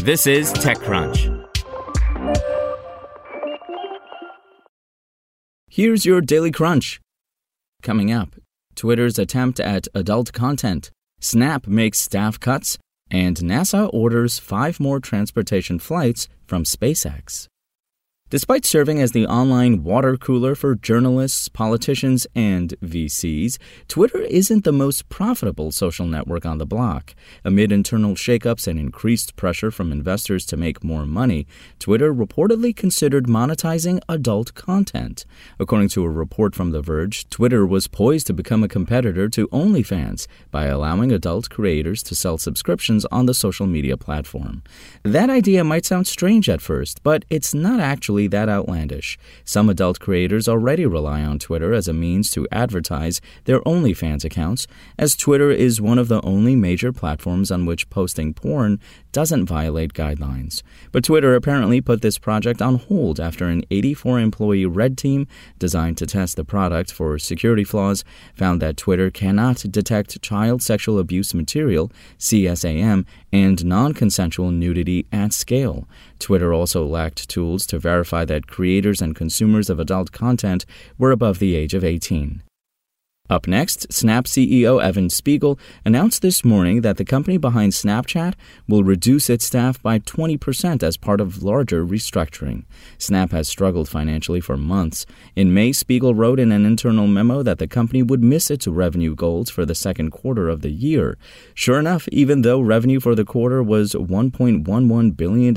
This is TechCrunch. Here's your Daily Crunch. Coming up, Twitter's attempt at adult content, Snap makes staff cuts, and NASA orders five more transportation flights from SpaceX. Despite serving as the online water cooler for journalists, politicians, and VCs, Twitter isn't the most profitable social network on the block. Amid internal shakeups and increased pressure from investors to make more money, Twitter reportedly considered monetizing adult content. According to a report from The Verge, Twitter was poised to become a competitor to OnlyFans by allowing adult creators to sell subscriptions on the social media platform. That idea might sound strange at first, but it's not actually that outlandish. Some adult creators already rely on Twitter as a means to advertise their OnlyFans accounts, as Twitter is one of the only major platforms on which posting porn doesn't violate guidelines. But Twitter apparently put this project on hold after an 84 employee red team designed to test the product for security flaws found that Twitter cannot detect child sexual abuse material, CSAM, and non consensual nudity at scale. Twitter also lacked tools to verify that creators and consumers of adult content were above the age of 18. Up next, Snap CEO Evan Spiegel announced this morning that the company behind Snapchat will reduce its staff by 20% as part of larger restructuring. Snap has struggled financially for months. In May, Spiegel wrote in an internal memo that the company would miss its revenue goals for the second quarter of the year. Sure enough, even though revenue for the quarter was $1.11 billion,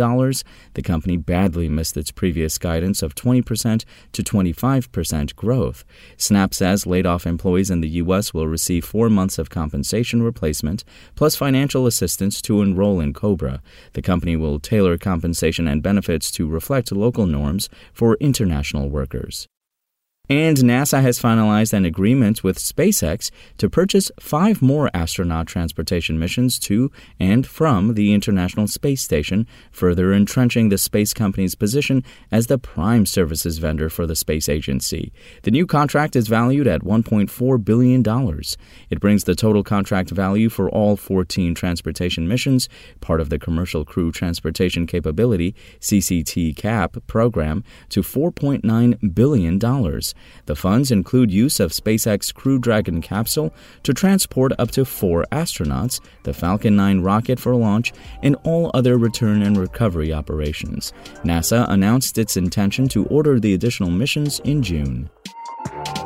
the company badly missed its previous guidance of 20% to 25% growth. Snap says laid off employees employees in the U.S. will receive four months of compensation replacement plus financial assistance to enroll in COBRA. The company will tailor compensation and benefits to reflect local norms for international workers. And NASA has finalized an agreement with SpaceX to purchase five more astronaut transportation missions to and from the International Space Station, further entrenching the space company's position as the prime services vendor for the space agency. The new contract is valued at $1.4 billion. It brings the total contract value for all 14 transportation missions, part of the Commercial Crew Transportation Capability CCT CAP program, to $4.9 billion. The funds include use of SpaceX Crew Dragon capsule to transport up to four astronauts, the Falcon 9 rocket for launch, and all other return and recovery operations. NASA announced its intention to order the additional missions in June.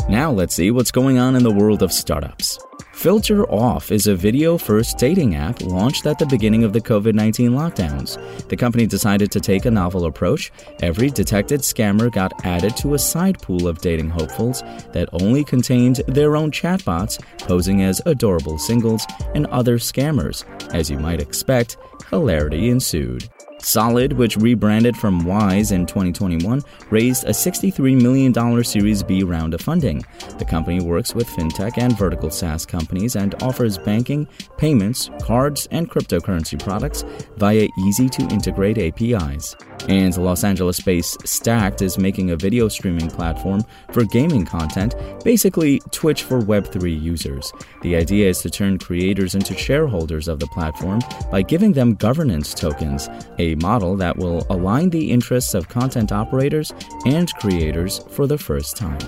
Now let's see what's going on in the world of startups. Filter Off is a video first dating app launched at the beginning of the COVID 19 lockdowns. The company decided to take a novel approach. Every detected scammer got added to a side pool of dating hopefuls that only contained their own chatbots posing as adorable singles and other scammers. As you might expect, hilarity ensued. Solid, which rebranded from Wise in 2021, raised a $63 million Series B round of funding. The company works with fintech and vertical SaaS companies and offers banking, payments, cards, and cryptocurrency products via easy to integrate APIs. And Los Angeles based Stacked is making a video streaming platform for gaming content, basically Twitch for Web3 users. The idea is to turn creators into shareholders of the platform by giving them governance tokens, a model that will align the interests of content operators and creators for the first time.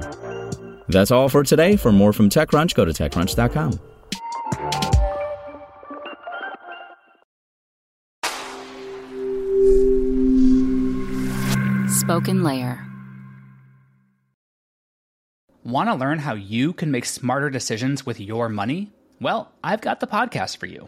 That's all for today. For more from TechCrunch, go to TechCrunch.com. Spoken Layer. Want to learn how you can make smarter decisions with your money? Well, I've got the podcast for you.